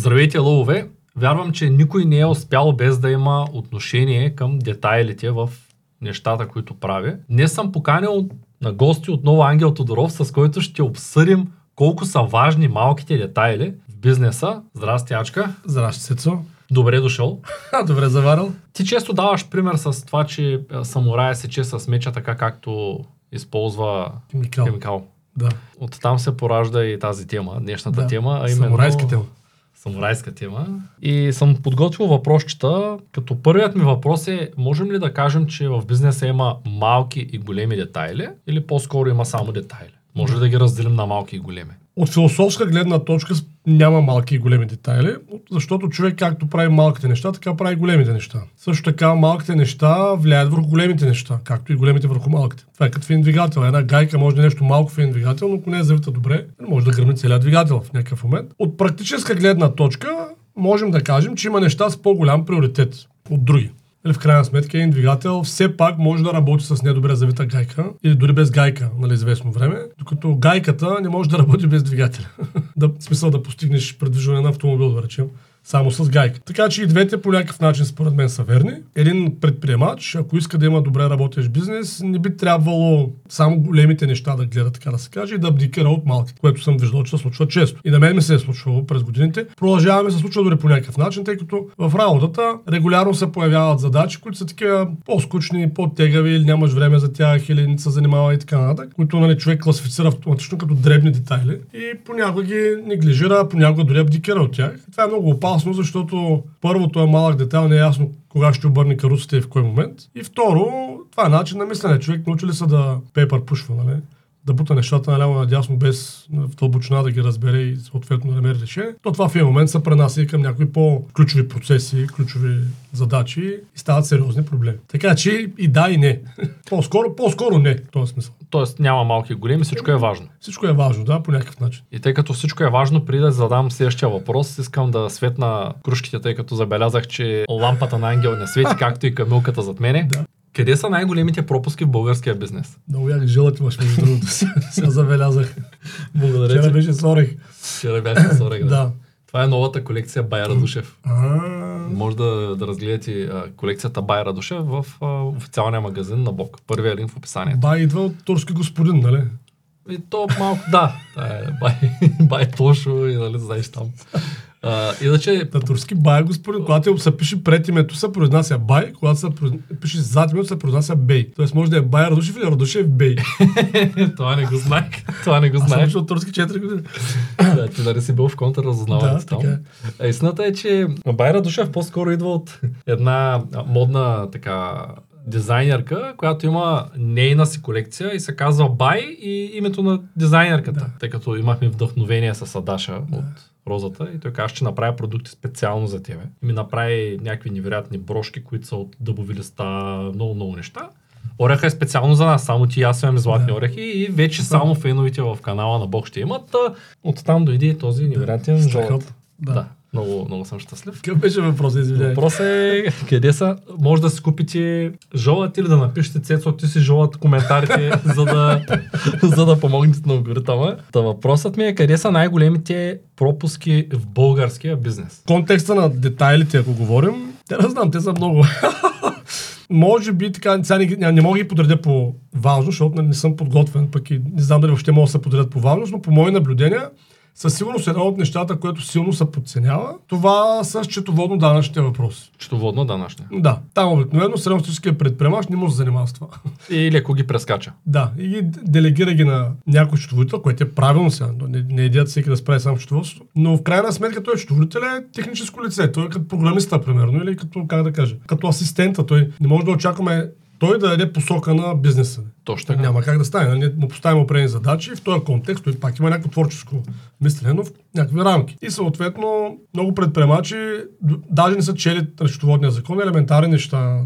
Здравейте, лъвове! Вярвам, че никой не е успял без да има отношение към детайлите в нещата, които прави. Днес съм поканил на гости отново Ангел Тодоров, с който ще обсъдим колко са важни малките детайли в бизнеса. Здрасти, Ачка! Здрасти, Сецо. Добре дошъл. Добре заварил. Ти често даваш пример с това, че самурая сече с меча така както използва Химикал. химикал. Да. Оттам се поражда и тази тема, днешната да. тема, а именно... Самурайска тема. Самурайска тема. И съм подготвил въпросчета, като първият ми въпрос е, можем ли да кажем, че в бизнеса има малки и големи детайли или по-скоро има само детайли? Може ли да ги разделим на малки и големи? От философска гледна точка няма малки и големи детайли, защото човек както прави малките неща, така прави големите неща. Също така малките неща влияят върху големите неща, както и големите върху малките. Това е като в двигател. Една гайка може да е нещо малко в един двигател, но ако не е завита добре, може да гръмне целият двигател в някакъв момент. От практическа гледна точка можем да кажем, че има неща с по-голям приоритет от други. Или в крайна сметка един двигател все пак може да работи с недобре завита гайка или дори без гайка, нали, известно време, докато гайката не може да работи без двигателя. да, смисъл да постигнеш предвижване на автомобил, да речем, само с гайка. Така че и двете по някакъв начин според мен са верни. Един предприемач, ако иска да има добре работещ бизнес, не би трябвало само големите неща да гледа, така да се каже, и да абдикира от малките, което съм виждал, че се случва често. И на мен ми се е случвало през годините. Продължаваме се случва дори по някакъв начин, тъй като в работата регулярно се появяват задачи, които са такива по-скучни, по-тегави, или нямаш време за тях, или не се занимава и така нататък, които нали, човек класифицира автоматично като дребни детайли и понякога ги неглижира, понякога дори абдикира от тях. Това е много опасно, защото първото е малък детайл, не е ясно кога ще обърне каруцата и в кой момент. И второ, това е начин на мислене. Човек научи ли се да пейпер пушва, нали? да бута нещата наляво надясно, без в дълбочина да ги разбере и съответно да намери решение, то това в един момент се пренася към някои по-ключови процеси, ключови задачи и стават сериозни проблеми. Така че и да, и не. По-скоро, по-скоро не, в този смисъл. Тоест няма малки и големи, всичко е важно. Всичко е важно, да, по някакъв начин. И тъй като всичко е важно, преди да задам следващия въпрос, искам да светна кружките, тъй като забелязах, че лампата на Ангел не свети, както и камилката зад мене. Да. Къде са най-големите пропуски в българския бизнес? Много як жилът имаш, между другото. Сега забелязах. Благодаря Вчера беше сорех. Вчера бях с Орег, да. Да. Това е новата колекция Бай Радушев. А, Може да, да разгледате а, колекцията Бай Радушев в а, официалния магазин на Бог. Първият линк в описанието. Бай идва от турски господин, нали? И то малко, да. Е бай, бай Тошо и нали знаеш там. А, иначе, На турски бай господин, когато се пише пред името, се произнася бай, когато се пише зад името, се произнася бей. Тоест може да е бай Радушев или Радушев бей. това не го знаех. Това не го Аз съм знаех. учил турски 4 години. да, ти нали си бил в контрразузнаването Да, там. така е. Истината е, че Байра Душев по-скоро идва от една модна така дизайнерка, която има нейна си колекция и се казва Бай и името на дизайнерката. Да. Тъй като имахме вдъхновение с Адаша от Розата и той каза, ще направя продукти специално за тебе. И ми направи някакви невероятни брошки, които са от дъбови листа, много, много неща. Ореха е специално за нас, само ти и аз имаме златни Да. орехи и вече само феновите в канала на Бог ще имат. Оттам дойде този невероятен. Да. Да. Много, много съм щастлив. Какъв беше въпрос, извинявай? Въпросът е къде са. Може да си купите жолът или да напишете Цецо, ти си жолът коментарите, за да, за да помогнете на алгоритъма. Та въпросът ми е къде са най-големите пропуски в българския бизнес. В контекста на детайлите, ако говорим, те не знам, те са много. Може би така, сега не, не, не мога да ги подредя по важност, защото нали, не съм подготвен, пък и не знам дали въобще могат да се подредят по важност, но по мои наблюдения, със сигурност едно от нещата, което силно се подценява, това са счетоводно-данъчните въпроси. Четоводно данъчния. Да, там обикновено средностатистическия предприемач не може да се занимава с това. Или ако ги прескача. Да, и ги делегира ги на някой счетоводител, което е правилно сега. Не, не идеят всеки да справи само счетоводството. Но в крайна сметка той счетоводител е техническо лице. Той е като програмиста, примерно, или като, как да кажа, като асистента. Той не може да очакваме той да даде посока на бизнеса. Точно Так, така. няма как да стане. Нали? Ние му поставим определени задачи и в този контекст той пак има някакво творческо мислене, но в някакви рамки. И съответно много предприемачи даже не са чели счетоводния закон, елементарни неща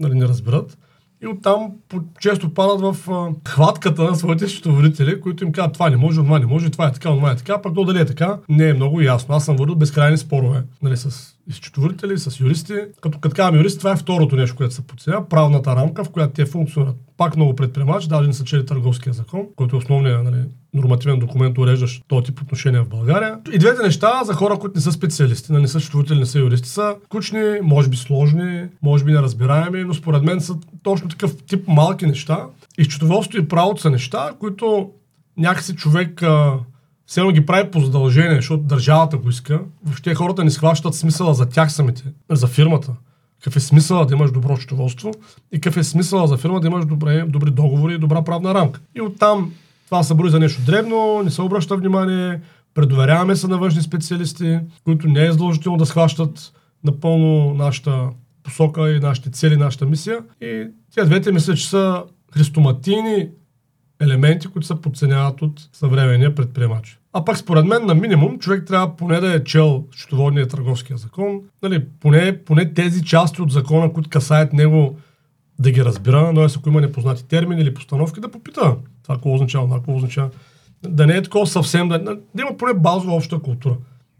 нали, не разберат. И оттам често падат в а, хватката на своите счетоводители, които им казват това не може, това не може, това е така, това е така, пък то дали е така, не е много ясно. Аз съм водил безкрайни спорове нали, с счетоводители, с юристи. Като, като казвам юристи, това е второто нещо, което се подценява, правната рамка, в която те функционират. Пак много предприемачи, даже не са чели търговския закон, който е основният нали, нормативен документ, уреждащ този тип отношения в България. И двете неща за хора, които не са специалисти, не са счетоводители, не са юристи, са кучни, може би сложни, може би неразбираеми, но според мен са точно такъв тип малки неща. И счетоводството и правото са неща, които някакси човек все едно ги прави по задължение, защото държавата го иска. Въобще хората не схващат смисъла за тях самите, за фирмата. Какъв е смисъла да имаш добро счетоводство и какъв е смисъла за фирма да имаш добре, добри договори и добра правна рамка. И оттам това се брои за нещо дребно, не се обръща внимание, предоверяваме се на външни специалисти, които не е задължително да схващат напълно нашата посока и нашите цели, нашата мисия. И тя двете мисля, че са христоматийни елементи, които се подценяват от съвременния предприемач. А пак според мен на минимум човек трябва поне да е чел счетоводния търговския закон, нали, поне, поне тези части от закона, които касаят него да ги разбира, но ако има непознати термини или постановки, да попита това какво означава, какво означава. Да не е такова съвсем, да, да има поне базова обща култура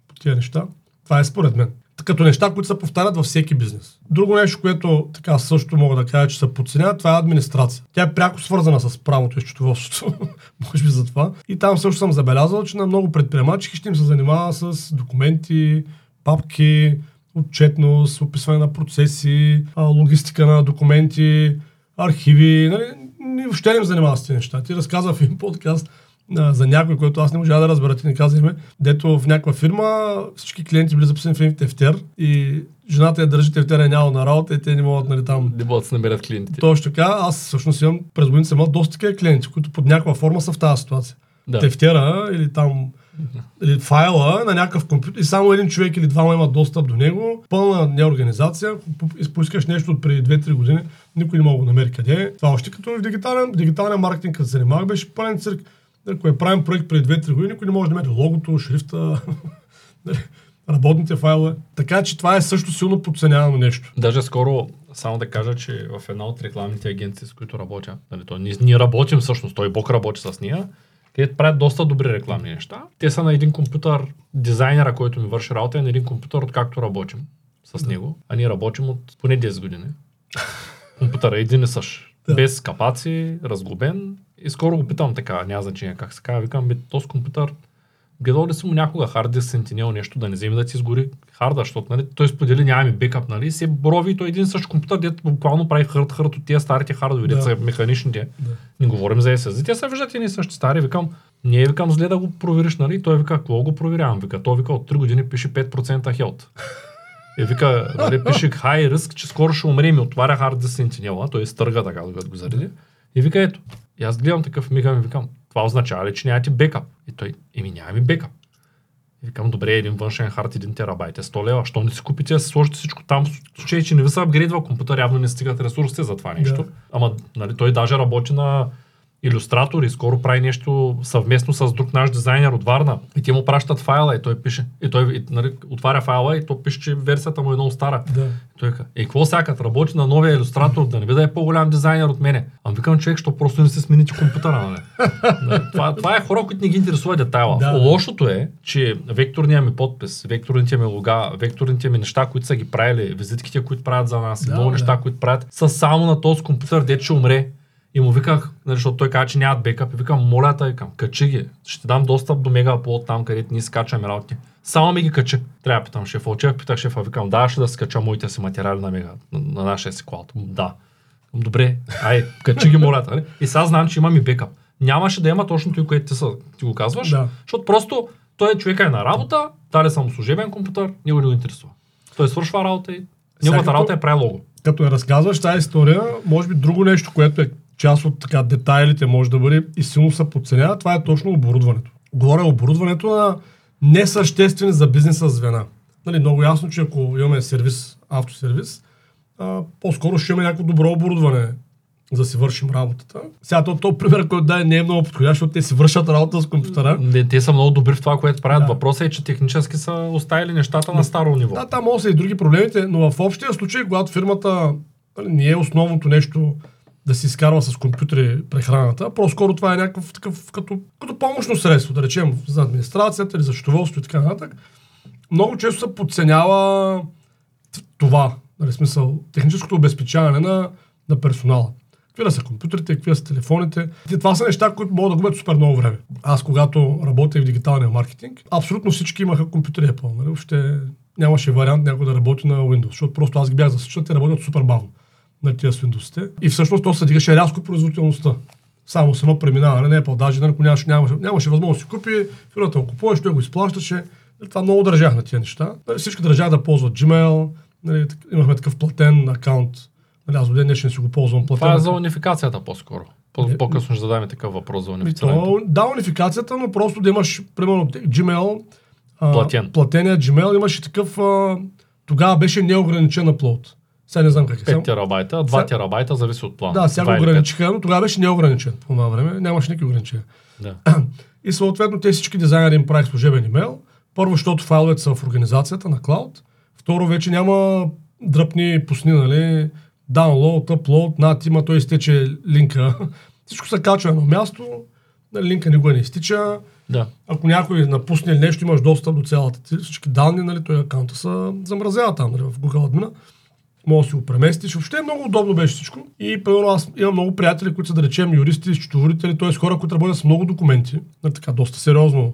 по тия неща. Това е според мен като неща, които се повтарят във всеки бизнес. Друго нещо, което така също мога да кажа, че се подценява, това е администрация. Тя е пряко свързана с правото и счетоводството, може би за това. И там също съм забелязал, че на много предприемачи ще им се занимава с документи, папки, отчетност, описване на процеси, логистика на документи, архиви. Нали? Въобще не им занимава с тези неща. Ти разказва в един подкаст, а, за някой, който аз не можа да разбера, ти не каза име, дето в някаква фирма всички клиенти били записани в един тефтер и жената я държи тефтера е няма на работа и те не могат нали, там. Не могат да се намерят клиентите. Точно така, аз всъщност имам през годините съм имал доста такива клиенти, които под някаква форма са в тази ситуация. Да. Тефтера или там файла на някакъв компютър и само един човек или двама имат достъп до него, пълна неорганизация, поискаш нещо от преди 2-3 години, никой не мога да намери къде е. Това още като в дигитален, дигитален маркетинг, като се занимавах, беше пълен цирк. Ако е правим проект преди 2-3 години, никой не може да намери логото, шрифта, нали, работните файлове. Така че това е също силно подценявано нещо. Даже скоро, само да кажа, че в една от рекламните агенции, с които работя, нали, то, ние, ние работим всъщност, той Бог работи с нея, те правят доста добри рекламни неща. Те са на един компютър, дизайнера, който ми върши работа, е на един компютър, откакто работим с него, а ние работим от поне 10 години. Компютър е един и същ. Да. Без капаци, разглобен, и скоро го питам така, няма значение как се казва. Викам, бе, този компютър, гледал ли си му някога хард диск Sentinel нещо, да не вземе да ти изгори харда, защото нали, той сподели нямаме бекап, нали, се брови той един същ компютър, дето буквално прави хърт хърт от тия старите хардове, да. са механичните. Да. Не говорим за SSD, те са виждат и същи стари, викам, ние викам зле да го провериш, нали? Той вика, какво го проверявам? Вика, той вика, от 3 години пише 5% хелт. И вика, нали, пише high risk, че скоро ще умре ми отваря хард диск Sentinel, той стърга така, докато го зареди. И вика, ето, и аз гледам такъв, мигам и викам, това означава ли, че нямате бекап? И той, еми нямаме бекап. И викам, добре, един външен хард, един терабайт е 100 лева. Що не си купите, да сложите всичко там, в случай, че не ви се апгрейдва компютър, явно не стигат ресурсите за това нещо. Да. Ама, нали, той даже работи на иллюстратор и скоро прави нещо съвместно с друг наш дизайнер от Варна. И ти му пращат файла и той пише. И той и, нали, отваря файла и то пише, че версията му е много стара. Да. И той казва, е, какво сякат, работи на новия иллюстратор, да не би да е по-голям дизайнер от мене. Ам викам човек, що просто не се смените компютъра. Нали? нали? това, това, е хора, които не ги интересува детайла. Да. Лошото е, че векторният ми подпис, векторните ми лога, векторните ми неща, които са ги правили, визитките, които правят за нас, да, много да. неща, които правят, са само на този компютър, дете ще умре и му виках, нали, защото той каза, че нямат бекап. И викам, моля те, викам, качи ги. Ще дам достъп до мегаплод там, където ние скачаме работи. Само ми ги качи. Трябва да питам шефа. Отчех, питах шефа, викам, даваш ли да скача моите си материали на, мега, на, на нашия си клауд? Да. Добре, ай, качи ги, моля те. Нали? И сега знам, че имам и бекап. Нямаше да има точно това, което ти, са, ти го казваш, да. защото просто той човека е на работа, дали съм служебен компютър, него не го интересува. Той свършва работа и неговата работа е прави лого. Като я разказваш тази история, може би друго нещо, което е част от така детайлите може да бъде и силно се подценява, това е точно оборудването. Говоря оборудването на несъществени за бизнеса звена. Нали, много ясно, че ако имаме сервис, автосервис, а, по-скоро ще имаме някакво добро оборудване, за да си вършим работата. Сега то, то пример, който дай не е много подходящ, защото те си вършат работа с компютъра. Не, те са много добри в това, което правят. Да. Въпросът е, че технически са оставили нещата на старо ниво. Да, там може са и други проблемите, но в общия случай, когато фирмата нали, не е основното нещо, да си изкарва с компютри прехраната. По-скоро това е някакъв такъв като, като помощно средство, да речем за администрацията или за счетоводство и така нататък. Много често се подценява това, нали, смисъл, техническото обезпечаване на, на персонала. Какви са компютрите, какви са телефоните. И това са неща, които могат да губят супер много време. Аз, когато работех в дигиталния маркетинг, абсолютно всички имаха компютри Apple. Нали? Въобще нямаше вариант някой да работи на Windows, защото просто аз ги бях засичал, те работят супер бавно на тия с Windows. И всъщност то се дигаше рязко производителността. Само с едно преминаване, не Apple, даже ако нямаше, нямаше, нямаше възможност да си купи, фирмата го купуваш, той го изплащаше. Нали, това много държах на тия неща. Нали, всички държаха да ползват Gmail, нали, имахме такъв платен акаунт. Нали, аз до ден днешен си го ползвам платен. Това е за унификацията по-скоро. По- По-късно ще зададем такъв въпрос за Ми, унифицирането. то, да, унификацията, но просто да имаш, примерно, Gmail, а, Платен. платения Gmail, имаше такъв, а, тогава беше неограничен upload. Сега не знам как е. 5 Сега- терабайта, 2 Сега- терабайта зависи от плана. Да, сега го ограничиха, но тогава беше неограничен по това време. Нямаше никакви ограничения. Да. И съответно те всички дизайнери им правих служебен имейл. Първо, защото файловете са в организацията на клауд. Второ, вече няма дръпни пусни, нали? Download, upload, над има, той изтече линка. Всичко се качва на място, нали, линка никога не изтича. да. Ако някой напусне нещо, имаш достъп до цялата всички данни, нали, той акаунта се замразява там, нали, в Google Admin. Може да си го преместиш. Въобще много удобно беше всичко. И примерно аз имам много приятели, които са да речем юристи, счетоводители, т.е. хора, които работят с много документи, така доста сериозно,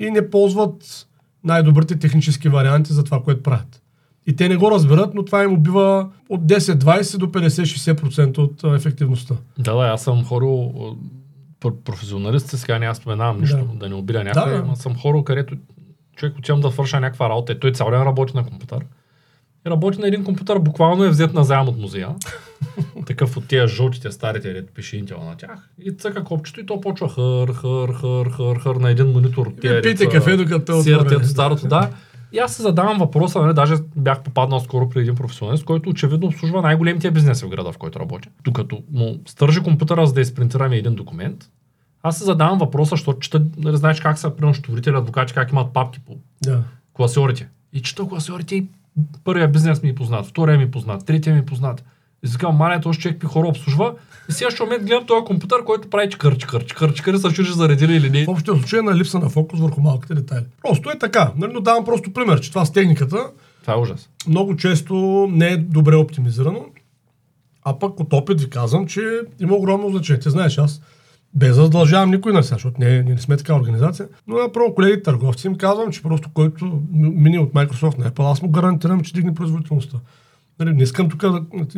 и не ползват най-добрите технически варианти за това, което правят. И те не го разберат, но това им убива от 10-20 до 50-60% от ефективността. Да, да, аз съм хоро пр- професионалист, сега не аз споменавам нищо, Да. да, не обиля някой, Да, да. съм хоро, където човек отивам да свърша някаква работа и той цял ден работи на компютър. Работи на един компютър, буквално е взет на заем от музея. Такъв от тия жълтите, старите, дето пише Intel на тях. И цъка копчето и то почва хър, хър, хър, хър, хър на един монитор. тия, пийте кафе, докато отворено. старото, да. И аз се задавам въпроса, нали, даже бях попаднал скоро при един професионалист, който очевидно обслужва най-големите бизнеси в града, в който работя. Докато му стържи компютъра, за да изпринтираме един документ, аз се задавам въпроса, защото чета, нали, знаеш как са, примерно, счетоводители, адвокати, как имат папки по Да. класьорите. И чета класьорите и първия бизнес ми е познат, втория ми е познат, третия ми е познат. И казвам, маля, този човек какви хора обслужва. И сега ще момент гледам този компютър, който прави чкър, чкър, чкър, чкър, се чудиш заредили или не. В общия случай на липса на фокус върху малките детайли. Просто е така. Нали, но давам просто пример, че това с техниката Това е ужас. много често не е добре оптимизирано. А пък от опит ви казвам, че има огромно значение. Ти знаеш, аз без да задължавам никой на сега, защото не, не сме така организация. Но направо колегите търговци им казвам, че просто който ми- мине от Microsoft на Apple, аз му гарантирам, че дигне производителността. Нали, не искам тук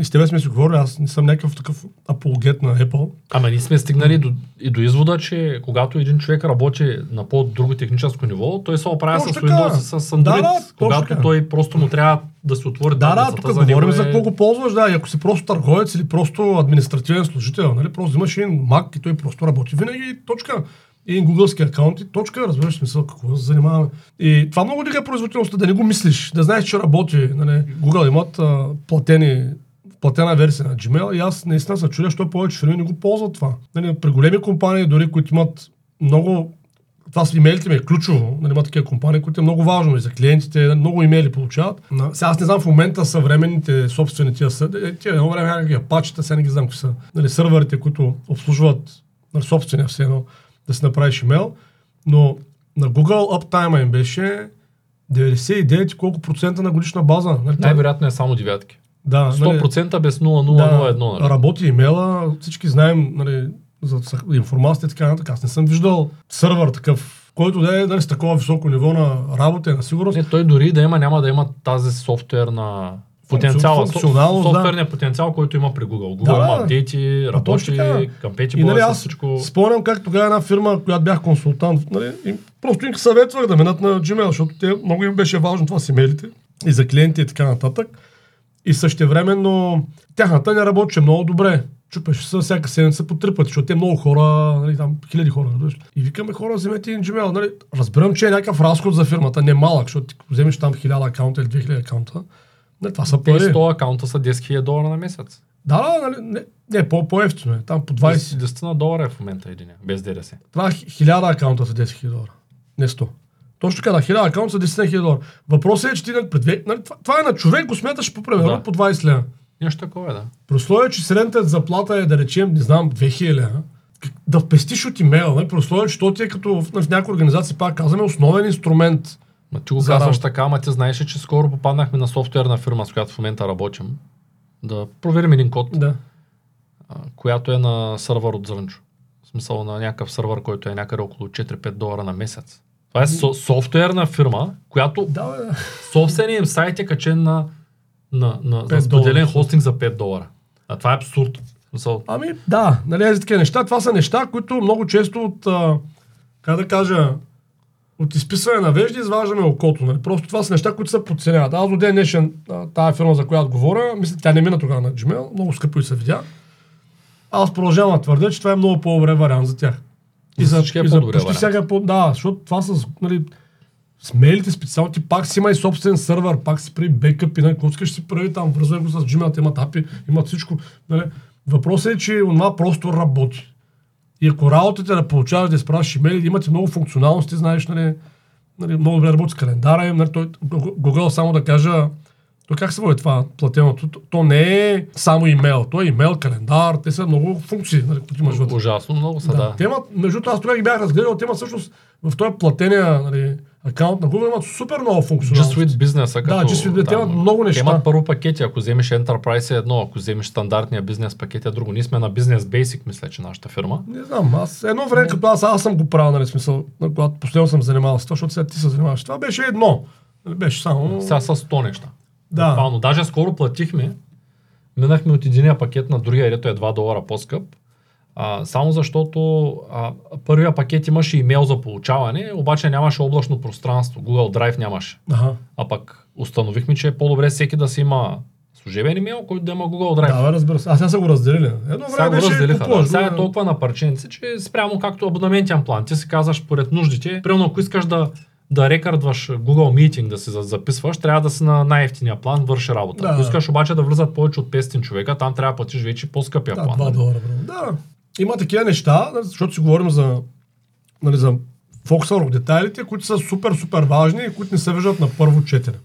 с тебе сме си говорили, аз не съм някакъв такъв апологет на Apple. Ама ние сме стигнали до, и до извода, че когато един човек работи на по-друго техническо ниво, той се оправя с. Windows и с Android, Да, да, когато така. той просто му трябва да си отвори Да, да, тук за говорим е- за какво го ползваш, да. И ако си просто търговец или просто административен служител, нали, просто взимаш един Mac и той просто работи винаги точка. Един гугълски акаунт и точка, разбираш смисъл какво се занимаваме. И това много дига производителността, да не го мислиш, да знаеш, че работи. Нали. Google имат а, платени платена версия на Gmail и аз наистина се чудя, защо повече фирми не го ползват това. Нали, при големи компании, дори които имат много това с имейлите ми е ключово. Нали, има такива компании, които е много важно и за клиентите, много имейли получават. На- Сега аз не знам в момента съвременните собствени тия са, е, тия едно време някакви апачета, сега не ги знам какви са. Нали, сървърите, които обслужват нали, собствения все едно да си направиш имейл, но на Google Uptime им беше 99 и колко процента на годишна база. Нали, това- Най-вероятно е само девятки. да, нали, 100% без 0,001. нали? работи имейла, всички знаем нали, за информацията и така нататък. Аз не съм виждал сървър такъв, който да е нали, с такова високо ниво на работа и на сигурност. Не, той дори да има, няма да има тази софтуерна потенциала, функционалност, со- да. софтуерния потенциал, който има при Google. Google Да, има апдейти, работи, точно така. към пети И нали, аз всичко. спомням как тогава една фирма, която бях консултант, нали, им, просто им съветвах да минат на Gmail, защото те, много им беше важно това с имейлите и за клиенти и така нататък. И същевременно тяхната не работеше много добре. Чупеше се всяка седмица по три пъти, защото те много хора, нали, там хиляди хора. разбираш. И викаме хора, вземете един Gmail. Нали. Разбирам, че е някакъв разход за фирмата, не малък, защото ти вземеш там 1000 акаунта или 2000 акаунта. Нали, това са пари. 100 акаунта са 10 000 долара на месец. Да, да, нали, не, не по, по-ефтино е. Там по 20. 10 на долара е в момента един, без ДДС. Това 1000 акаунта са 10 000 долара. Не 100. Точно така, да, 1000 акаунта са 10 000 долара. Въпросът е, че ти предвид, нали, това, това е на човек, го смяташ по примерно Да. по 20 лева. Нещо такова е, да. При условие, че средната заплата е, да речем, не знам, 2000 лева, да впестиш от имейла, нали, при условие, че то ти е като в, в някоя организация, пак казваме, основен инструмент. Ма ти го За казваш така, ама ти знаеш, че скоро попаднахме на софтуерна фирма, с която в момента работим. Да проверим един код. Да. която е на сървър от Зрънчо. В смисъл на някакъв сървър, който е някъде около 4-5 долара на месец. Това е со- софтуерна фирма, която Да, бе, собственият им сайт е качен на, на, на за 5 споделен долара. хостинг за 5 долара. А това е абсурд. В Смисъл, Ами да, нали, такива неща. Това са неща, които много често от, а, как да кажа, от изписване на вежди изваждаме окото. Нали? Просто това са неща, които се подценяват. Аз до ден днешен, тая фирма, за която говоря, мисля, тя не мина тогава на Gmail, много скъпо и се видя. Аз продължавам да твърдя, че това е много по-добре вариант за тях. За всички е и за почти вариант. всяка по... Да, защото това с, нали, с мейлите специално, ти пак си има и собствен сървър, пак си прави бекъп и нали, какво си прави там, връзвай го с Gmail, имат апи, имат всичко. Нали. Въпросът е, че това просто работи. И ако работата да получаваш да изпращаш имейли, имате много функционалности, знаеш, нали, нали, много добре работи с календара нали, той, Google само да кажа, то как се води това платеното? То, не е само имейл, то е имейл, календар, те са много функции, нали, които имаш вътре. ужасно много са, Да. да. Те имат, между другото, аз тогава ги бях разгледал, те имат всъщност в този платения нали, акаунт на Google имат супер много Just функционалности. with бизнеса. Да, Като, Just with Business, те имат много Те неща. имат първо пакети. Ако вземеш Enterprise е едно, ако вземеш стандартния бизнес пакет е друго. Ние сме на Business Basic, мисля, че нашата фирма. Не знам, аз едно време, като аз, аз съм го правил, нали, смисъл, когато последно съм занимавал с това, защото сега ти се занимаваш. Това беше едно. Беше само... Сега са 100 неща. Да. Буквално. Даже скоро платихме, минахме от единия пакет на другия, ето е 2 долара по-скъп. А, само защото а, първия пакет имаше имейл за получаване, обаче нямаше облачно пространство. Google Drive нямаше. Ага. А пък установихме, че е по-добре всеки да си има служебен имейл, който да има Google Drive. Да, разбира се. А сега са го разделили. Едно Сега време го беше разделиха. Да. купуваш Сега го, е толкова на парченци, че спрямо както абонаментен план. Ти си казваш поред нуждите. Примерно, ако искаш да, да рекърдваш Google Meeting, да за- записваш, трябва да си на най-ефтиния план, върши работа. Да. Ако искаш обаче да влизат повече от 500 човека, там трябва да платиш вече по-скъпия Да, план. 2 долара. бро. Да. Има такива неща, нали, защото си говорим за, нали, за фокуса върху детайлите, които са супер, супер важни и които не се виждат на първо четене.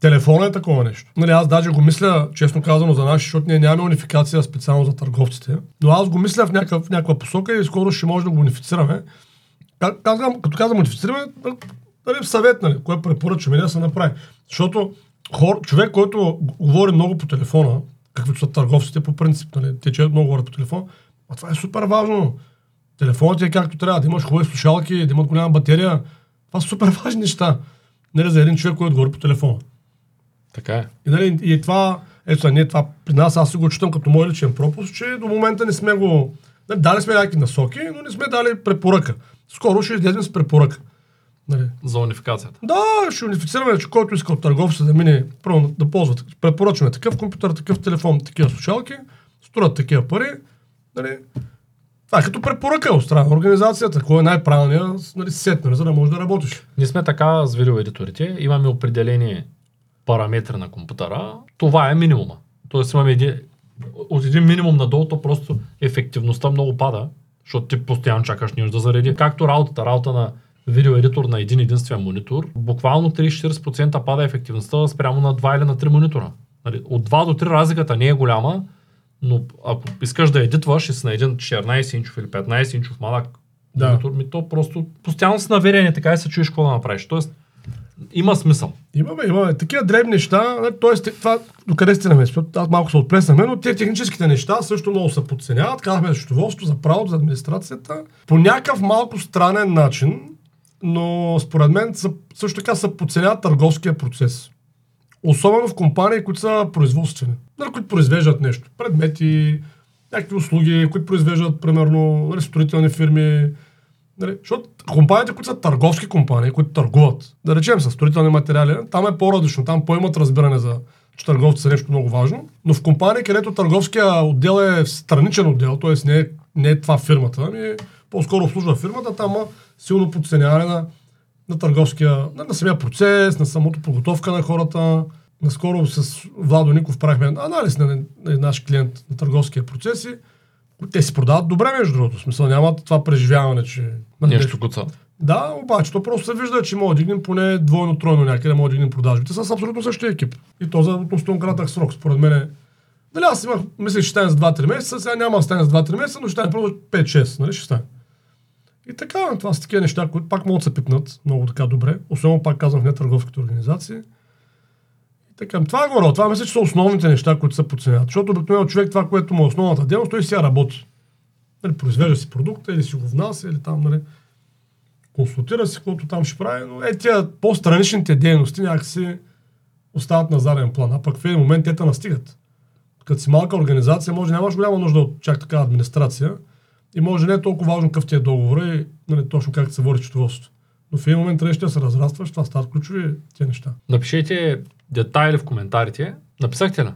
Телефона е такова нещо. Нали, аз даже го мисля, честно казано, за наши, защото ние нямаме унификация специално за търговците. Но аз го мисля в, някакъв, в някаква посока и скоро ще може да го унифицираме. Казвам, като казвам унифицираме, нали, съвет, нали, кое препоръчваме да се направи. Защото хор, човек, който говори много по телефона, каквито са търговците по принцип, нали, те че много говорят по телефон, а това е супер важно. Телефонът ти е както трябва, да имаш хубави слушалки, да имат голяма батерия. Това са супер важни неща. Нали, за един човек, който говори по телефона. Така е. И, нали, и това, ето ние това при нас, аз го читам като мой личен пропуск, че до момента не сме го... Нали, дали сме някакви насоки, но не сме дали препоръка. Скоро ще излезем с препоръка. Нали. За унификацията. Да, ще унифицираме, че който иска от търговца да мине, първо да ползва, препоръчваме такъв компютър, такъв телефон, такива слушалки, струват такива пари. Нали. Това е като препоръка от страна на организацията, кой е най-правилният нали, сет, нали, за да можеш да работиш. Ние сме така с видеоедиторите, имаме определени параметри на компютъра. Това е минимума. Тоест имаме един, от един минимум надолу, то просто ефективността много пада, защото ти постоянно чакаш нещо да зареди. Както работата, работа на видеоедитор на един единствен монитор, буквално 30-40% пада ефективността спрямо на 2 или на 3 монитора. Нали, От 2 до 3 разликата не е голяма, но ако искаш да едитваш и си на един 14-инчов или 15-инчов малък Да. монитор, ми то просто постоянно си наверение, така и се чуеш какво да направиш. Тоест, има смисъл. Имаме, имаме такива дребни неща, т.е. това докъде стигнаме, защото аз малко се отплеснахме, но те техническите неща също много се подценяват. Казахме за счетоводството, за правото, за администрацията. По някакъв малко странен начин, но според мен са, също така се подценяват търговския процес. Особено в компании, които са производствени, нали, които произвеждат нещо. Предмети, някакви услуги, които произвеждат, примерно, нали, строителни фирми, Нали, защото компаниите, които са търговски компании, които търгуват, да речем с строителни материали, там е по-различно, там по-имат разбиране за че търговци са нещо много важно. Но в компании, където търговския отдел е страничен отдел, т.е. Не, е, не е това фирмата, ами по-скоро обслужва фирмата, там има силно подценяване на, на търговския, на, на самия процес, на самото подготовка на хората. Наскоро с Владо Ников правихме анализ на, на наш клиент на търговския процес и те си продават добре, между другото. В смисъл нямат това преживяване, че... Нещо куца. Да, обаче то просто се вижда, че може да дигнем поне двойно, тройно някъде, може да дигнем продажбите с абсолютно същия екип. И то за относително кратък срок, според мен. е- Дали аз имах, мислех, че ще стане за 2-3 месеца, сега няма да стане за 2-3 месеца, но ще стане просто 5-6, нали ще стане. И така, това са такива неща, които пак могат да се пипнат много така добре, особено пак казвам в нетърговските организации. И Така, това е горе. Това мисля, че са основните неща, които се подценяват. Защото обикновено човек това, което му е основната дейност, той сега работи. Нали, произвежда си продукта или си го внася, или там, нали, консултира си, каквото там ще прави, но е, тия по-страничните дейности някакси остават на заден план, а пък в един момент те те настигат. Като си малка организация, може нямаш голяма нужда от чак така администрация и може не е толкова важно какъв ти е договор и нали, точно как се води счетоводството. Но в един момент трябва да се разрастваш, това стават ключови тези неща. Напишете детайли в коментарите. Написахте ли?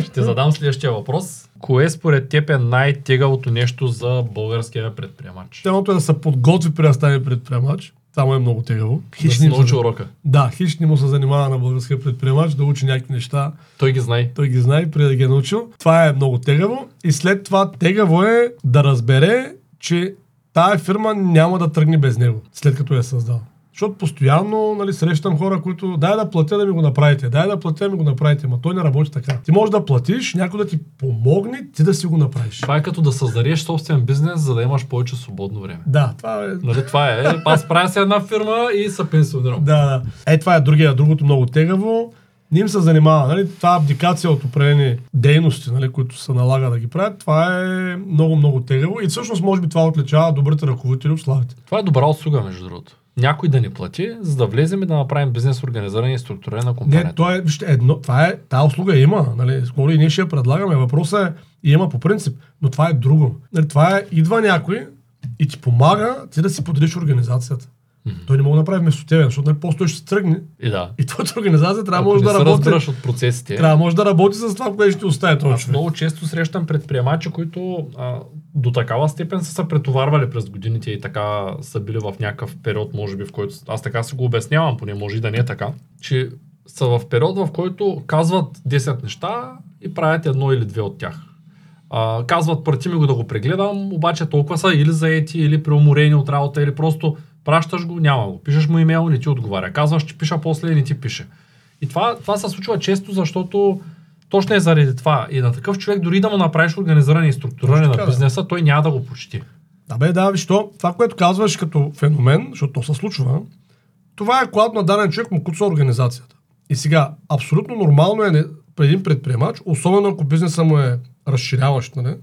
Ще задам следващия въпрос. Кое според теб е най-тегавото нещо за българския предприемач? Тяното е да се подготви при да стане предприемач. Това му е много тегаво. Да си не научи урока. Да, хищ не му се занимава на българския предприемач, да учи някакви неща. Той ги знае. Той ги знае преди да ги е научил. Това е много тегаво. И след това тегаво е да разбере, че тая фирма няма да тръгне без него, след като я е създал. Защото постоянно нали, срещам хора, които дай да платя да ми го направите, дай да платя да ми го направите, ма той не работи така. Ти можеш да платиш, някой да ти помогне, ти да си го направиш. Това е като да създадеш собствен бизнес, за да имаш повече свободно време. Да, това е Нали, това е. Аз правя си една фирма и се пенсионирам. Да, да. Е, това е другия, другото много тегаво. Не им се занимава. Нали? Това абдикация от определени дейности, нали, които се налага да ги правят, това е много, много тегаво. И всъщност, може би това отличава добрите ръководители от славите. Това е добра услуга, между другото. Някой да ни плати, за да влезем и да направим бизнес организиране и структуриране на Не, компанията. то е, вижте, едно, това е, тази услуга има, нали, скоро и ние ще я предлагаме. Въпросът е, има по принцип, но това е друго. Нали, това е, идва някой и ти помага ти да си поделиш организацията. Той не мога да направи вместо тебе, защото после той ще се тръгне И да. и твоята организация трябва може да работи. от процесите. Трябва може да работи с това, което ще остави този човек. много често срещам предприемачи, които а, до такава степен са се претоварвали през годините и така са били в някакъв период, може би, в който аз така си го обяснявам, поне може и да не е така, че са в период, в който казват 10 неща и правят едно или две от тях. А, казват, прати ми го да го прегледам, обаче толкова са или заети, или преуморени от работа, или просто пращаш го, няма го. Пишеш му имейл, не ти отговаря. Казваш, че пиша после и не ти пише. И това, това се случва често, защото точно е заради това. И на такъв човек, дори да му направиш организиране и структуриране на така, да. бизнеса, той няма да го почти. Да бе, да, виж то, това, което казваш като феномен, защото то се случва, това е когато на даден човек му куца организацията. И сега, абсолютно нормално е при един предприемач, особено ако бизнеса му е разширяващ, нали,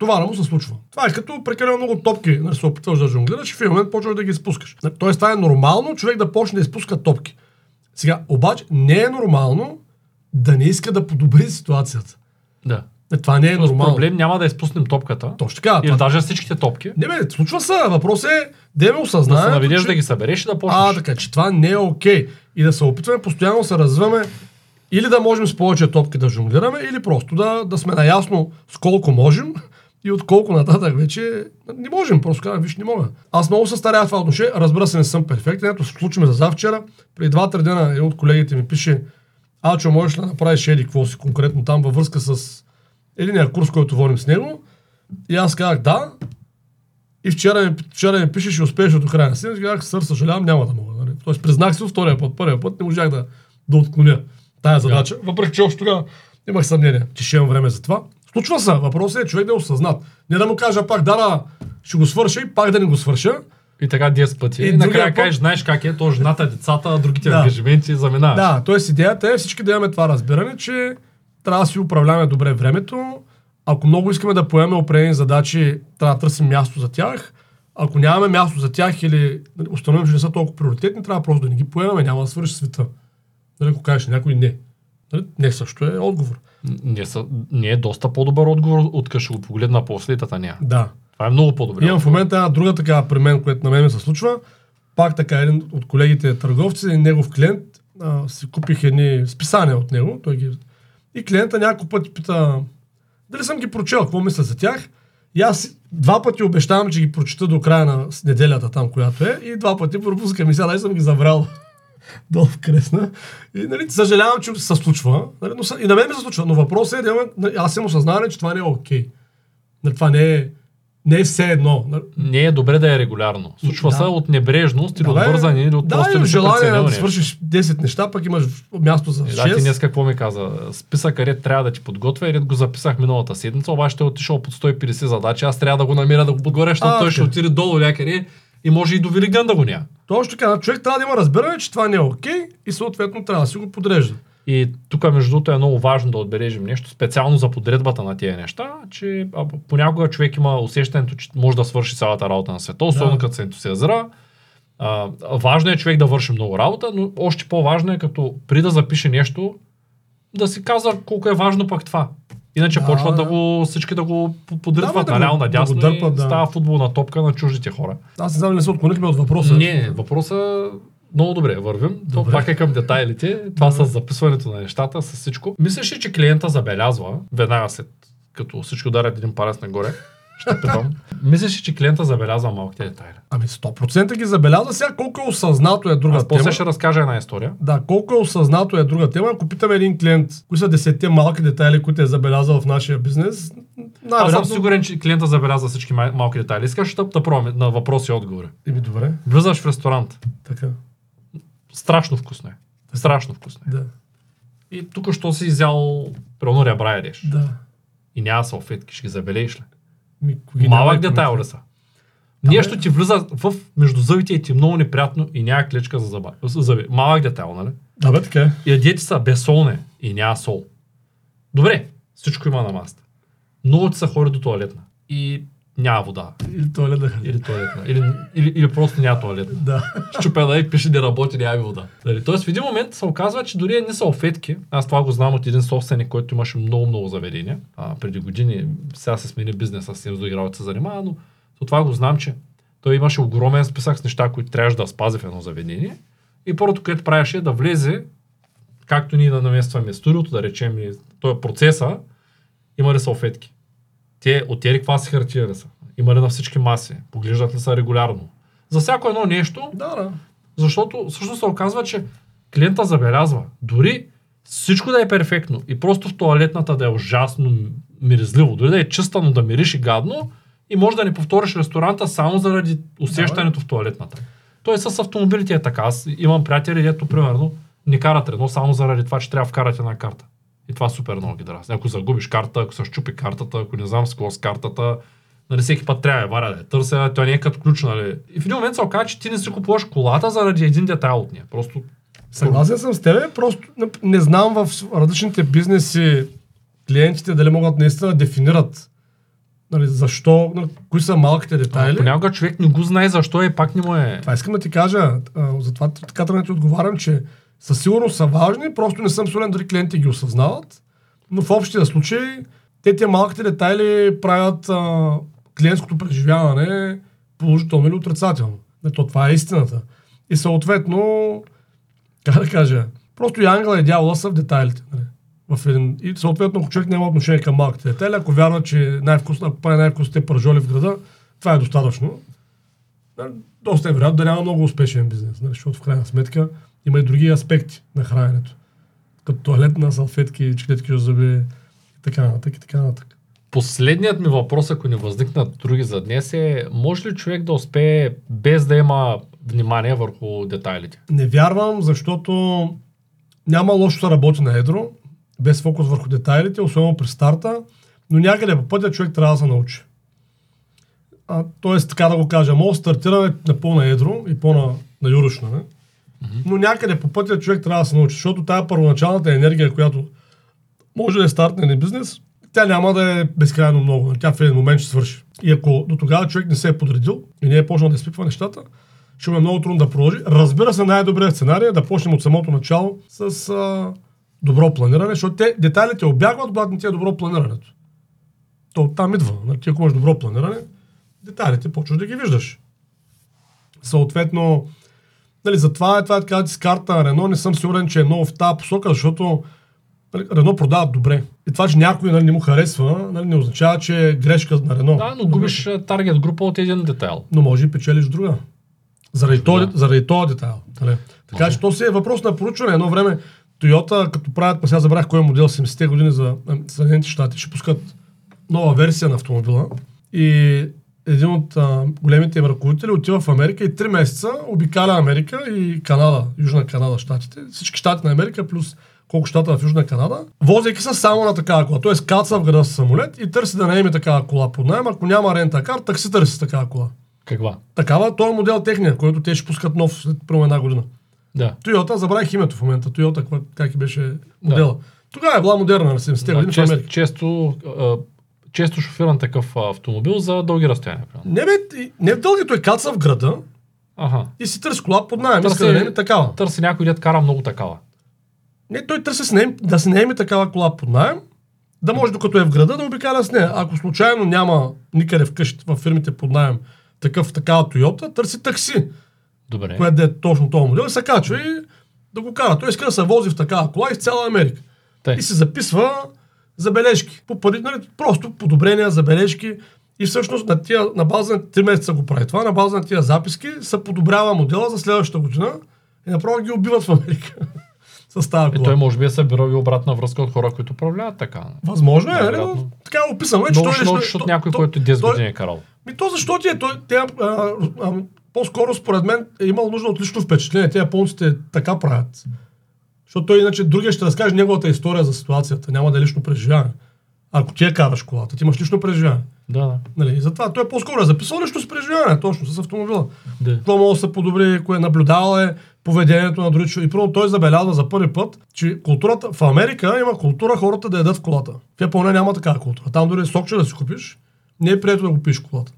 това да му се случва. Това е като прекалено много топки, нали, се опитваш да жонглираш и в един момент почваш да ги изпускаш. Нали, Тоест, това е нормално човек да почне да изпуска топки. Сега, обаче, не е нормално да не иска да подобри ситуацията. Да. Нали, Това не е Тоест, нормално. проблем няма да изпуснем топката. Точно така. Или това- даже всичките топки. Не бе, случва се. Въпросът е да ме Да осъзнаем. се наведеш че... да ги събереш и да почнеш. А, така, че това не е окей. И да се опитваме постоянно да се развиваме или да можем с повече топки да жонглираме, или просто да, да сме наясно с колко можем и от колко нататък вече не можем. Просто казвам, виж, не мога. Аз много се старая в това отношение. Разбира се, не съм перфектен. Ето, ме за завчера. Преди два-три дена един от колегите ми пише, Ачо, можеш ли да направиш еди какво си конкретно там във връзка с единия курс, който водим с него. И аз казах да. И вчера, вчера ми пише, ще успееш до края на. Казах, сър, съжалявам, няма да мога. Нали? Тоест, признах го втория път. Първия път не можах да, да отклоня тая задача. Въпреки, че още тогава имах съмнение, че ще имам време за това. Случва се. Въпросът е човек да е осъзнат. Не да му кажа пак, да, да, ще го свърша и пак да не го свърша. И така 10 пъти. И И, накрая път- кажеш, знаеш как е, то жената, децата, другите Да. ангажименти заминаваш. Да, т.е. идеята е всички да имаме това разбиране, че трябва да си управляваме добре времето. Ако много искаме да поемем определени задачи, трябва да търсим място за тях. Ако нямаме място за тях или установим, че не са толкова приоритетни, трябва просто да не ги поемаме, няма да свърши света. Нали, ако кажеш някой не. Нали, не също е отговор. Не, са, не е доста по-добър отговор, от ще го погледна после тата Да. Това е много по-добре. Имам в момента една друга така при мен, което на мен ми се случва. Пак така един от колегите търговци, негов клиент, а, си купих едни списания от него. Той ги... И клиента няколко пъти пита дали съм ги прочел, какво мисля за тях. И аз два пъти обещавам, че ги прочета до края на неделята там, която е. И два пъти пропускам и сега даже съм ги забрал долу в кресна. И нали, съжалявам, че се случва. Нали, но, и на мен ми се случва. Но въпросът е, да нали, аз съм осъзнаване, че това не е окей. Нали, това не е, не е все едно. Нали, Не е добре да е регулярно. Случва Да. се от небрежност или Да, от бързане или от да, просто имам желание да свършиш 10 неща, пък имаш място за Е, Да, ти 6. днес какво ми каза? Списък, ред трябва да ти подготвя, и ред го записах миналата седмица, обаче ще е отишъл под 150 задачи, аз трябва да го намеря да го подгоря, защото той ще отиде долу някъде и може и до Велиган да го няма. Точно така, човек трябва да има разбиране, че това не е окей и съответно трябва да си го подрежда. И тук, между другото, е много важно да отбележим нещо, специално за подредбата на тези неща, че понякога човек има усещането, че може да свърши цялата работа на света, особено Да. като се ентусиазира. Важно е човек да върши много работа, но още по-важно е като при да запише нещо, да си казва колко е важно пък това. Иначе Да, почват да да. го, всички да го по- Да, подритват да наляво го- надясно да го и дърпат, да. става футболна топка на чуждите хора. Аз не знам, не се отклонихме от въпроса. Не, въпроса много добре вървим. То Добре. пак е към детайлите. Това с записването на нещата, с всичко. Мислиш ли, че клиента забелязва, веднага след като всички ударят един палец нагоре, ще питам. Мислиш ли, че клиента забелязва малките детайли? Ами 100% ги забелязва. Сега колко е осъзнато е друга Аз после тема. ще разкажа една история. Да, колко е осъзнато е друга тема. Ако питаме един клиент, кои са десетте малки детайли, които е забелязал в нашия бизнес, Аз съм сигурен, че клиента забелязва всички малки детайли. Искаш да, да пробваме на въпроси и отговори. Еми, добре, Влизаш в ресторант. така. Страшно вкусно е. Страшно вкусно е. Да, И тук, що си изял, примерно ребра ядеш. да. И няма салфетки, ще ги забелееш ли? Ми, Малък детайл ли са? Нещо ти влиза в между зъбите и ти е много неприятно и няма клечка за зъба. зъби. Малък детайл, нали? Да, бе, така е. Ядете са безсолне и няма сол. Добре, всичко има на маста. Много ти са хори до туалетна и няма вода. Или туалет да Или туалетна. Или, или, или просто няма туалетна. Да. Щупена и пише не работи, няма вода. Нали? Тоест в един момент се оказва, че дори едни салфетки, аз това го знам от един собственик, който имаше много-много заведения, а, преди години, сега се смени бизнеса, с други работи се занимава, но то това го знам, че той имаше огромен списък с неща, които трябваше да спази в едно заведение. И първото, което правеше е да влезе, както ние да наместваме студиото, да речем, и този процеса, има ли салфетки? Те от тези каква си хартия ли са? Има ли на всички маси? Поглеждат ли са регулярно? За всяко едно нещо, Да, да. защото всъщност се оказва, че клиента забелязва. Дори всичко да е перфектно и просто в туалетната да е ужасно миризливо, дори да е чиста, но да мириш и гадно, и може да не повториш ресторанта само заради усещането в туалетната. Той с автомобилите е така. Аз имам приятели, дето примерно не карат едно само заради това, че трябва да вкарат една карта. И това супер много ги дразни. Ако загубиш карта, ако се щупи картата, ако не знам с с картата, нали, всеки път трябва варя да я търся, той не е като ключ, нали. И в един момент се оказа, че ти не си купуваш колата заради един детайл от нея. Просто Съгласен съм с теб, просто не, не знам в различните бизнеси клиентите дали могат наистина да дефинират нали, защо, нали, кои са малките детайли. понякога човек не го знае защо и пак не му е. Това искам да ти кажа, а, затова така да ти отговарям, че със сигурност са важни, просто не съм сигурен дали клиентите ги осъзнават, но в общия случай те тия малките детайли правят а, клиентското преживяване положително или отрицателно. Не, то това е истината. И съответно, как да кажа, просто и ангела и дявола са в детайлите. Нали? В един... И съответно, ако човек няма отношение към малките детайли, ако вярва, че най-вкусно, ако прави най-вкусните пържоли в града, това е достатъчно. Нали, доста е вероятно да няма много успешен бизнес, нали, защото в крайна сметка има и други аспекти на храненето. Като туалетна, салфетки, чеклетки за зъби и така нататък и така нататък. Последният ми въпрос, ако не възникнат други за днес е, може ли човек да успее без да има внимание върху детайлите? Не вярвам, защото няма лошо да работи на едро, без фокус върху детайлите, особено при старта, но някъде по пътя човек трябва да се научи. А, тоест, така да го кажа, може да стартираме на по-на едро и по-на на юрошно, не? Но някъде по пътя човек трябва да се научи, защото тая първоначалната енергия, която може да е стартне на бизнес, тя няма да е безкрайно много. Тя в един момент ще свърши. И ако до тогава човек не се е подредил и не е почнал да изпипва нещата, ще му е много трудно да продължи. Разбира се, най-добрият сценарий е да почнем от самото начало с а, добро планиране, защото те, детайлите обягват, когато не ти е добро планирането. То там идва. Нали, ти ако имаш добро планиране, детайлите почваш да ги виждаш. Съответно, нали, затова е това е така, карта на Рено не съм сигурен, че е много в тази посока, защото нали, Рено продават добре. И това, че някой нали, не му харесва, нали, не означава, че е грешка на Рено. Да, но губиш а, таргет група от един детайл. Но може и печелиш друга. Заради, този, Да. заради този детайл. Нали? Така Може. че то си е въпрос на поручване. Едно време Toyota, като правят, сега забрах кой е модел 70-те години за Съединените щати, ще пускат нова версия на автомобила. И един от а, големите им ръководители отива в Америка и три месеца обикаля Америка и Канада, Южна Канада, щатите. Всички щати на Америка плюс колко щата в Южна Канада, возейки се само на такава кола. Тоест каца в града с самолет и търси да наеме такава кола под найем. Ако няма рента кар, такси търси такава кола. Каква? Такава, този модел техния, който те ще пускат нов след първо една година. Да. Toyota, забравих името в момента. Toyota, ква- как и беше модела. Тогава е била модерна на 70-те години Америка. често, а, често шофиран такъв автомобил за дълги разстояния. Не, бе, не в дълги, той каца в града Аха. и си търси кола под найем. Търси- да наеме такава. Търси някой дет кара много такава. Не, той търси с наем, да се наеме такава кола под найем, да може докато е в града да обикаля с нея. Ако случайно няма никъде вкъщи в фирмите под найем такъв, такава Toyota, търси такси, Добре. което да е точно този модел и се качва и да го кара. Той иска да се вози в такава кола из цяла Америка. Тъй. И се записва забележки. По пари, нали, просто подобрения, забележки. И всъщност на, тия, на база на 3 месеца го прави това, на база на тия записки се подобрява модела за следващата година и направо ги убиват в Америка. С тази Е, кола. той може би е събирал и обратна връзка от хора, които управляват така. Възможно е, нали, но така е описано. Е, че той ще научиш от някой, то- който 10 той- години е карал. Ми то защо ти е? Той, те, а, а, по-скоро според мен е имал нужда от лично впечатление. Те японците така правят. Защото той иначе другия ще разкаже неговата история за ситуацията. Няма да е лично преживяване. Ако ти я караш колата, ти имаш лично преживяване. Да, да. Нали? И затова той по-скоро е записал лично с преживяване, точно с автомобила. да. Какво може да се подобри, кое наблюдавал е поведението на други човек. И първо той забелязва за първи път, че културата в Америка има култура хората да ядат в колата. В Япония няма такава култура. Там дори сокче да си купиш, не е прието да го пиеш в колата.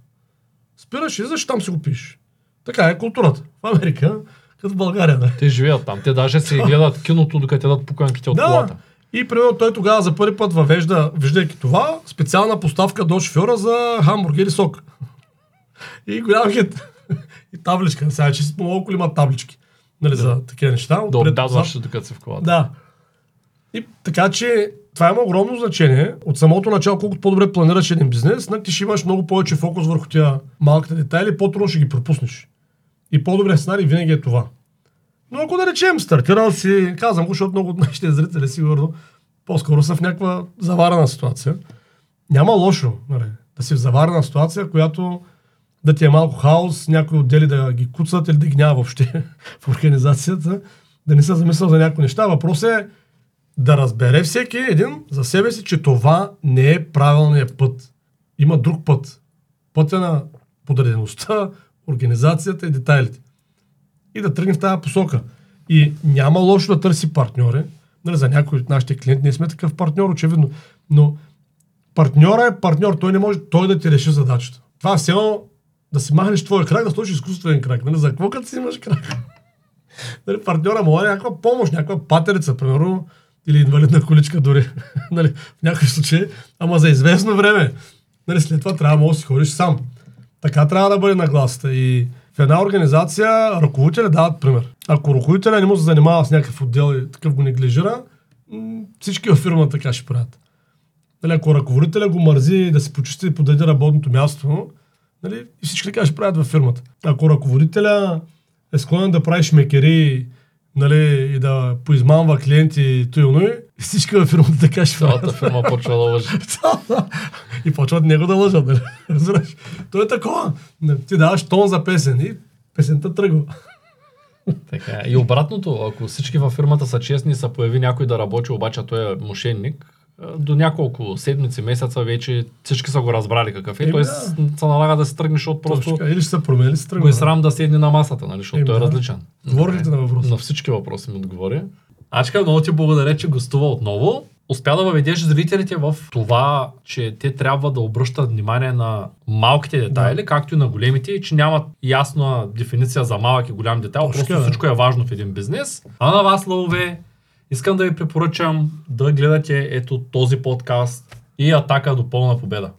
Спираш и защо там си го пиеш. Така е културата. В Америка, като в България. Да. Те живеят там. Те даже си гледат киното, докато ядат пуканките от Да. колата. И примерно той тогава за първи път въвежда, виждайки това, специална поставка до шофьора за хамбургер и сок. И голям хит. И табличка. Сега, че си много коли има таблички. Нали, за такива неща. Да отзад. докато си в колата. Да. И така че това има огромно значение. От самото начало, колкото по-добре планираш един бизнес, нали, ти ще имаш много повече фокус върху тия малките детайли, по-трудно ще ги пропуснеш. И по-добре сценарий винаги е това. Но ако да речем, стартирал си, казвам го, защото много от нашите зрители сигурно по-скоро са в някаква заварена ситуация. Няма лошо нали, да си в заварена ситуация, която да ти е малко хаос, някои отдели да ги куцат или да ги няма въобще в организацията, да не се замислял за някои неща. Въпросът е да разбере всеки един за себе си, че това не е правилният път. Има друг път. Пътя на подредеността, организацията и детайлите. И да тръгне в тази посока. И няма лошо да търси партньори. Нали, за някои от нашите клиенти ние сме такъв партньор, очевидно. Но партньора е партньор. Той не може той да ти реши задачата. Това е все едно да си махнеш твоя крак, да сложиш изкуствен крак. Нали? За какво като си имаш крак? нали, партньора му е някаква помощ, някаква патерица, примерно, или инвалидна количка дори. нали, в някои случаи, ама за известно време. Нали, след това трябва да си ходиш сам. Така трябва да бъде нагласата. И в една организация ръководителя дават пример. Ако ръководителя не му се занимава с някакъв отдел и такъв го неглижира, всички във фирмата така ще правят. Нали, ако ръководителя го мързи да се почисти и подаде работното място, нали, и всички така ще правят във фирмата. Ако ръководителя е склонен да прави шмекери нали, и да поизмамва клиенти и във фирмата така ще правят. Цялата фирма почва да лъжи. и почват него да лъжат. Нали? Разбираш? То е такова. Ти даваш тон за песен и песента тръгва. Така. е. И обратното, ако всички във фирмата са честни и се появи някой да работи, обаче той е мошенник, до няколко седмици, месеца вече всички са го разбрали какъв е. Еми, Той да. се налага да се тръгне, защото просто така. Или ще се промени, се тръгва. го е срам да седне на масата, нали, защото Еми, той е да. различен. Отговорихте на въпроса. На всички въпроси ми отговори. Ачка, много ти благодаря, че гостува отново. Успя да въведеш зрителите в това, че те трябва да обръщат внимание на малките детайли, Да. както и на големите, и че нямат ясна дефиниция за малък и голям детайл. Точно Просто да. всичко е важно в един бизнес. А на вас, лъвове, искам да ви препоръчам да гледате ето този подкаст и Атака до пълна победа.